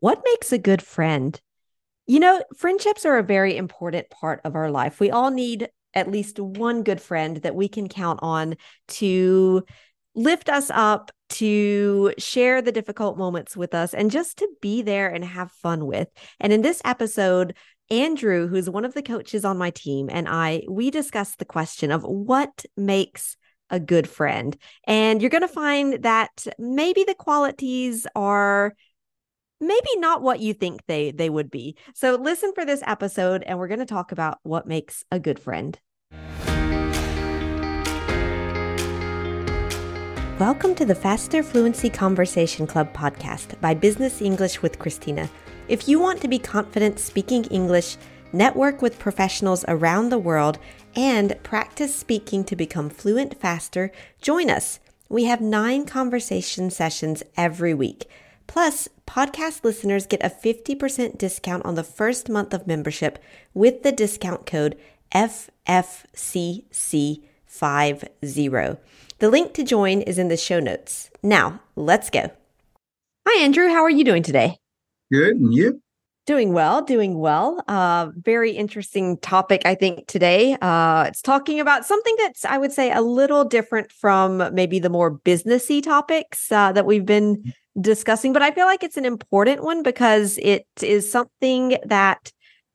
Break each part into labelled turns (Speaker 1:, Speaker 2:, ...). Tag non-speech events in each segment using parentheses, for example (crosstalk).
Speaker 1: What makes a good friend? You know, friendships are a very important part of our life. We all need at least one good friend that we can count on to lift us up, to share the difficult moments with us, and just to be there and have fun with. And in this episode, Andrew, who's one of the coaches on my team, and I, we discussed the question of what makes a good friend. And you're going to find that maybe the qualities are maybe not what you think they they would be. So listen for this episode and we're going to talk about what makes a good friend. Welcome to the Faster Fluency Conversation Club podcast by Business English with Christina. If you want to be confident speaking English, network with professionals around the world, and practice speaking to become fluent faster, join us. We have nine conversation sessions every week. Plus, podcast listeners get a 50% discount on the first month of membership with the discount code FFCC50. The link to join is in the show notes. Now, let's go. Hi, Andrew. How are you doing today?
Speaker 2: Good. And you?
Speaker 1: Doing well, doing well. Uh, very interesting topic, I think, today. Uh, it's talking about something that's, I would say, a little different from maybe the more businessy topics uh, that we've been discussing, but I feel like it's an important one because it is something that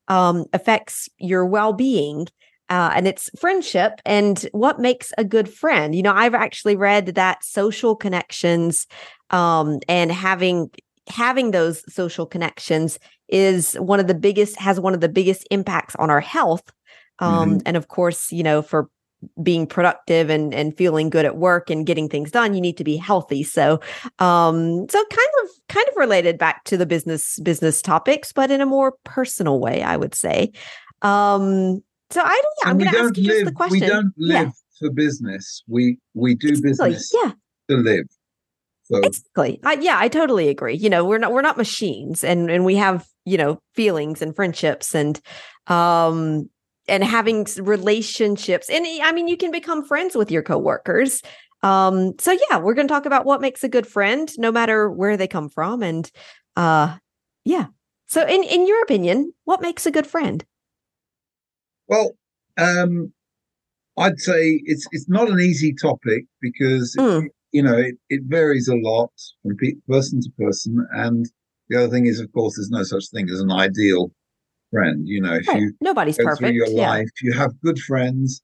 Speaker 1: um, affects your well being. Uh, and it's friendship and what makes a good friend. You know, I've actually read that social connections um, and having having those social connections is one of the biggest has one of the biggest impacts on our health um, mm-hmm. and of course you know for being productive and and feeling good at work and getting things done you need to be healthy so um so kind of kind of related back to the business business topics but in a more personal way i would say um so i don't yeah, i'm going to ask you
Speaker 2: live,
Speaker 1: just the question
Speaker 2: we don't live yeah. for business we we do exactly. business yeah to live
Speaker 1: so. Exactly. I, yeah, I totally agree. You know, we're not we're not machines, and and we have you know feelings and friendships, and um and having relationships. And I mean, you can become friends with your coworkers. Um, so yeah, we're going to talk about what makes a good friend, no matter where they come from. And uh, yeah. So in in your opinion, what makes a good friend?
Speaker 2: Well, um, I'd say it's it's not an easy topic because mm. it, you know it, it varies a lot from pe- person to person, and the other thing is, of course, there's no such thing as an ideal friend. You know, if right. you
Speaker 1: nobody's
Speaker 2: go
Speaker 1: perfect.
Speaker 2: through your
Speaker 1: yeah.
Speaker 2: life, you have good friends,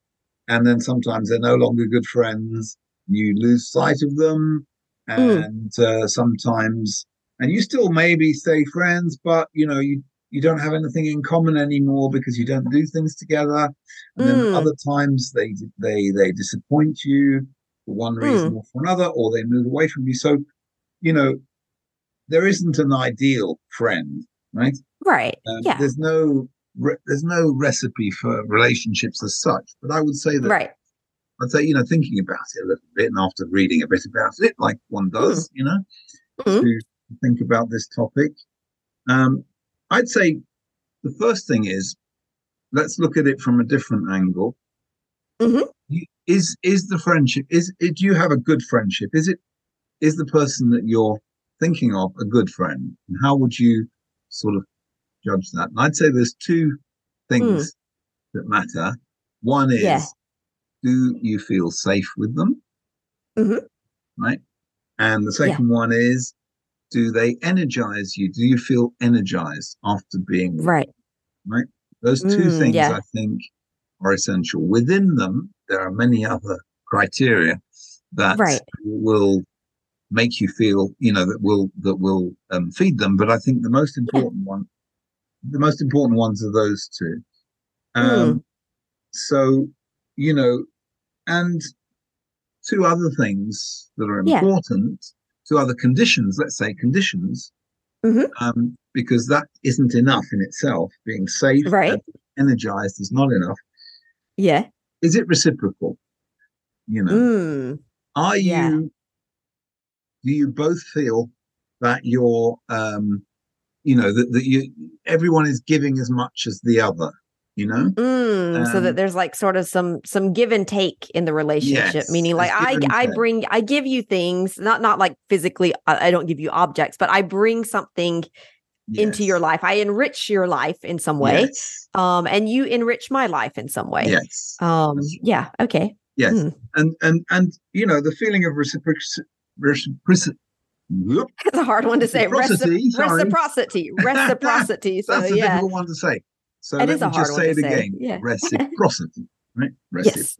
Speaker 2: and then sometimes they're no longer good friends. You lose sight of them, mm. and mm. uh, sometimes, and you still maybe stay friends, but you know, you you don't have anything in common anymore because you don't do things together. And mm. then other times they they they disappoint you for one reason mm. or for another, or they move away from you. So, you know, there isn't an ideal friend, right?
Speaker 1: Right. Um, yeah.
Speaker 2: There's no re- there's no recipe for relationships as such, but I would say that
Speaker 1: right.
Speaker 2: I'd say you know thinking about it a little bit and after reading a bit about it, like one does, mm. you know, mm-hmm. to think about this topic. Um, I'd say the first thing is let's look at it from a different angle. Mm-hmm. Is is the friendship is it do you have a good friendship? Is it is the person that you're thinking of a good friend? And how would you sort of judge that. And I'd say there's two things mm. that matter. One is, yeah. do you feel safe with them? Mm-hmm. Right. And the second yeah. one is, do they energize you? Do you feel energized after being
Speaker 1: right?
Speaker 2: Right. Those two mm, things, yeah. I think, are essential. Within them, there are many other criteria that right. will make you feel, you know, that will that will um, feed them. But I think the most important one the most important ones are those two. Um, mm. So, you know, and two other things that are important, yeah. two other conditions, let's say conditions, mm-hmm. um, because that isn't enough in itself. Being safe,
Speaker 1: right.
Speaker 2: energized is not enough.
Speaker 1: Yeah.
Speaker 2: Is it reciprocal? You know, mm. are you, yeah. Do you both feel that you're, um, you know that, that you everyone is giving as much as the other you know
Speaker 1: mm, um, so that um, there's like sort of some some give and take in the relationship yes, meaning like i i bring i give you things not not like physically I, I, don't give you objects but i bring something yes. into your life. I enrich your life in some way. Yes. Um, and you enrich my life in some way.
Speaker 2: Yes.
Speaker 1: Um, yeah. Okay.
Speaker 2: Yes. Mm. And and and you know, the feeling of reciprocity reciprocity
Speaker 1: it's a hard one to say.
Speaker 2: Reciprocity.
Speaker 1: reciprocity. (laughs) Reciprocity. so,
Speaker 2: That's a
Speaker 1: yeah.
Speaker 2: difficult one to say. So
Speaker 1: it
Speaker 2: let
Speaker 1: is
Speaker 2: me just say it
Speaker 1: say.
Speaker 2: again.
Speaker 1: Yeah. (laughs)
Speaker 2: Reciprocity. Right?
Speaker 1: Yes.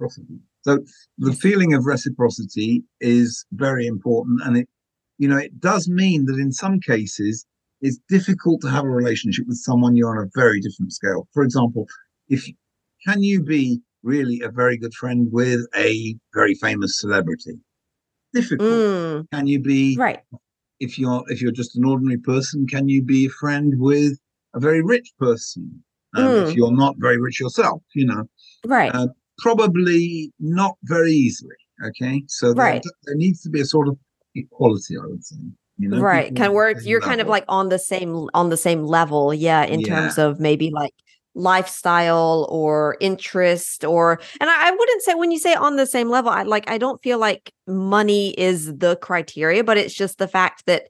Speaker 2: So the feeling of reciprocity is very important. And it, you know, it does mean that in some cases it's difficult to have a relationship with someone you're on a very different scale. For example, if can you be really a very good friend with a very famous celebrity? Difficult.
Speaker 1: Mm,
Speaker 2: Can you be
Speaker 1: right.
Speaker 2: if you're if you're just an ordinary person? Can you be a friend with a very rich person? Um,
Speaker 1: Mm.
Speaker 2: If you're not very rich yourself, you know,
Speaker 1: Right.
Speaker 2: uh, probably not very easily. Okay, so there,
Speaker 1: Right.
Speaker 2: there needs to be a sort of equality, I would say. You know,
Speaker 1: right. Kind of
Speaker 2: on
Speaker 1: where
Speaker 2: the
Speaker 1: it's,
Speaker 2: same
Speaker 1: you're kind of like on the same on the same level. Yeah. In terms of maybe like lifestyle or interest or and I, I wouldn't say when you say on the same level, I like I don't feel like money is the criteria, but it's just the fact that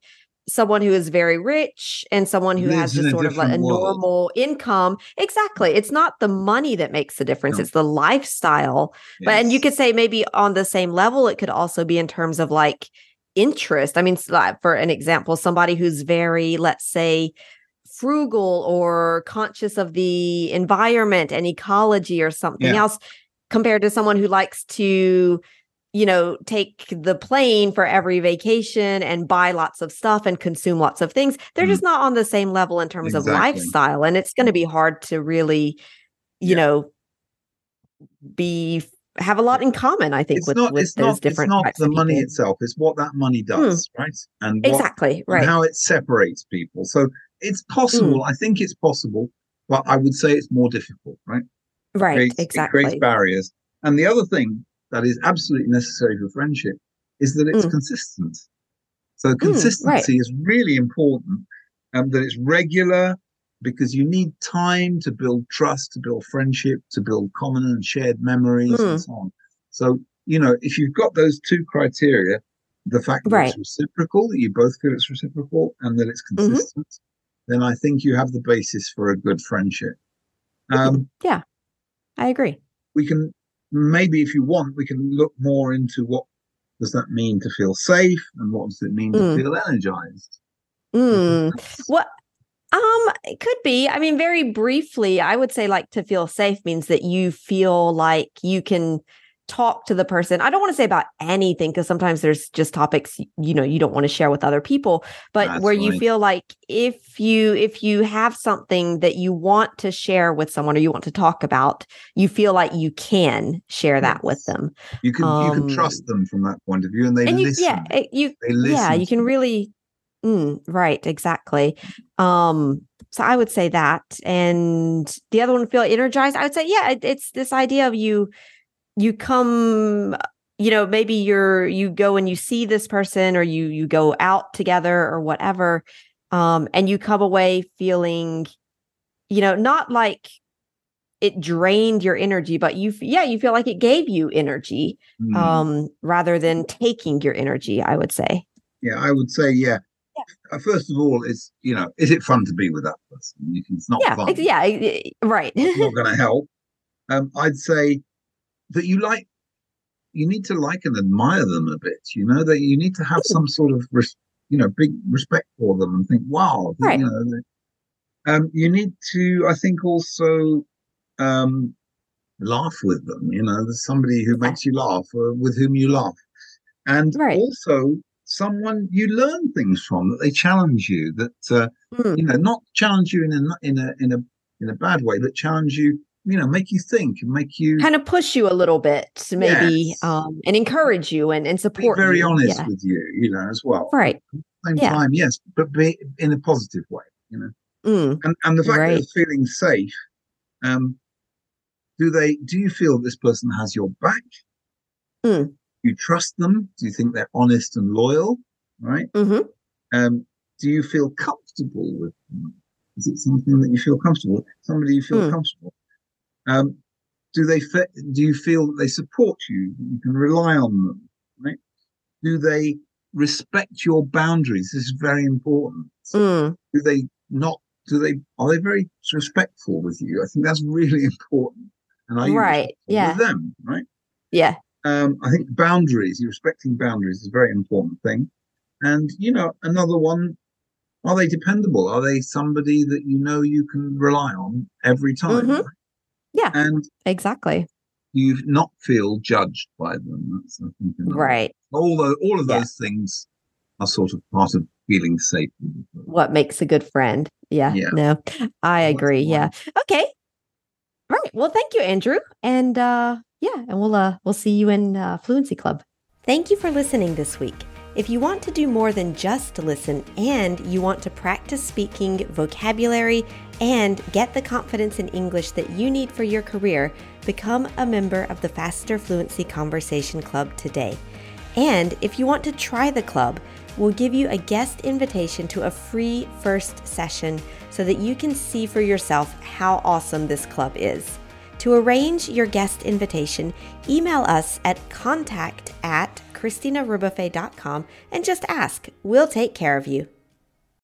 Speaker 1: someone who is very rich and someone who has just sort of like a
Speaker 2: world.
Speaker 1: normal income. Exactly. It's not the money that makes the difference.
Speaker 2: No.
Speaker 1: It's the lifestyle. But and you could say maybe on the same level, it could also be in terms of like interest. I mean, for an example, somebody who's very, let's say, frugal or conscious of the environment and ecology or something
Speaker 2: Yeah.
Speaker 1: else compared to someone who likes to you know take the plane for every vacation and buy lots of stuff and consume lots of things they're
Speaker 2: Mhm.
Speaker 1: just not on the same level in terms of lifestyle and it's going to be hard to really you
Speaker 2: Yeah.
Speaker 1: know be have a lot in common i think
Speaker 2: it's
Speaker 1: with,
Speaker 2: not
Speaker 1: with
Speaker 2: it's
Speaker 1: those
Speaker 2: not it's
Speaker 1: different
Speaker 2: not
Speaker 1: types
Speaker 2: the money
Speaker 1: people.
Speaker 2: itself it's what that money does right and what,
Speaker 1: exactly
Speaker 2: and
Speaker 1: right
Speaker 2: how it separates people so it's possible i think it's possible but i would say it's more difficult right
Speaker 1: right
Speaker 2: creates, it
Speaker 1: exactly
Speaker 2: creates barriers and the other thing that is absolutely necessary for friendship is that it's
Speaker 1: Mm.
Speaker 2: consistent so consistency is really important and that it's regular because you need time to build trust to build friendship to build common and shared memories
Speaker 1: Mm.
Speaker 2: and so on so you know if you've got those two criteria the fact that
Speaker 1: Right.
Speaker 2: it's reciprocal that you both feel it's reciprocal and that it's
Speaker 1: Mm-hmm.
Speaker 2: consistent then i think you have the basis for a good friendship um,
Speaker 1: yeah i agree
Speaker 2: we can maybe if you want we can look more into what does that mean to feel safe and what does it mean
Speaker 1: Mm.
Speaker 2: to feel energized
Speaker 1: Mm. (laughs) What um it could be. I mean very briefly, I would say like to feel safe means that you feel like you can talk to the person. I don't want to say about anything because sometimes there's just topics you know you don't want to share with other people, but
Speaker 2: That's
Speaker 1: where you feel like if you if you have something that you want to share with someone or you want to talk about, you feel like you can share that with them.
Speaker 2: you can you can
Speaker 1: Um,
Speaker 2: trust them from that point of view and they
Speaker 1: and you
Speaker 2: listen.
Speaker 1: yeah, you
Speaker 2: they listen
Speaker 1: yeah you can really mm, right exactly. Um so i would say that and the other one feel energized? I would say yeah it, it's this idea of you you come you know maybe you're you go and you see this person or you you go out together or whatever um and you come away feeling you know not like it drained your energy but you yeah you feel like it gave you energy
Speaker 2: Mm.
Speaker 1: um rather than taking your energy i would say.
Speaker 2: Yeah i would say yeah. Uh, first of all it's you know is it fun to be with that person? It's not
Speaker 1: yeah
Speaker 2: fun.
Speaker 1: yeah right.
Speaker 2: It's not going (laughs) to help. Um i'd say that you like you need to like and admire them a bit you know that you need to have some sort of res- you know big respect for them and think wow
Speaker 1: Right.
Speaker 2: you know um you need to i think also um laugh with them you know there's somebody who makes you laugh or with whom you laugh and
Speaker 1: Right.
Speaker 2: also someone you learn things from that they challenge you that uh,
Speaker 1: Mm,
Speaker 2: you know not challenge you in a in a in a in a bad way but challenge you you know make you think and make you
Speaker 1: kind of push you a little bit maybe
Speaker 2: Yes.
Speaker 1: um and encourage you and and support be
Speaker 2: very
Speaker 1: you.
Speaker 2: honest
Speaker 1: yeah
Speaker 2: with you you know as well
Speaker 1: right
Speaker 2: same
Speaker 1: Yeah.
Speaker 2: time yes but be in a positive way you know
Speaker 1: Mm,
Speaker 2: and and the fact
Speaker 1: Right.
Speaker 2: that it's feeling safe um do they do you feel this person has your back
Speaker 1: Mm.
Speaker 2: you trust them do you think they're honest and loyal right
Speaker 1: mhm.
Speaker 2: um do you feel comfortable with them is it something that you feel comfortable with somebody you feel
Speaker 1: Mm.
Speaker 2: comfortable um do they fe- do you feel that they support you you can rely on them right do they respect your boundaries this is very important
Speaker 1: Mm,
Speaker 2: do they not do they are they very respectful with you? I think that's really (laughs) important. And are you
Speaker 1: right? Yeah.
Speaker 2: with them, right?
Speaker 1: Yeah.
Speaker 2: Um, I think boundaries, you respecting boundaries is a very important thing. And you know, another one, are they dependable? Are they somebody that you know you can rely on every time?
Speaker 1: Mhm. Yeah.
Speaker 2: And
Speaker 1: Exactly.
Speaker 2: you not feel judged by them. That's I think another-
Speaker 1: Right.
Speaker 2: All the all of
Speaker 1: Yeah.
Speaker 2: those things are sort of part of feeling safe.
Speaker 1: What makes a good friend? Yeah.
Speaker 2: Yeah.
Speaker 1: No, I
Speaker 2: Well,
Speaker 1: agree. Yeah. Okay. Right. Well, thank you, Andrew. And uh yeah, and we'll uh we'll see you in uh, Fluency Club. Thank you for listening this week. If you want to do more than just listen and you want to practice speaking vocabulary and get the confidence in English that you need for your career, become a member of the Faster Fluency Conversation Club today. And if you want to try the club, we'll give you a guest invitation to a free first session so that you can see for yourself how awesome this club is. To arrange your guest invitation, email us at contact at christinarebuffet.com and just ask. We'll take care of you.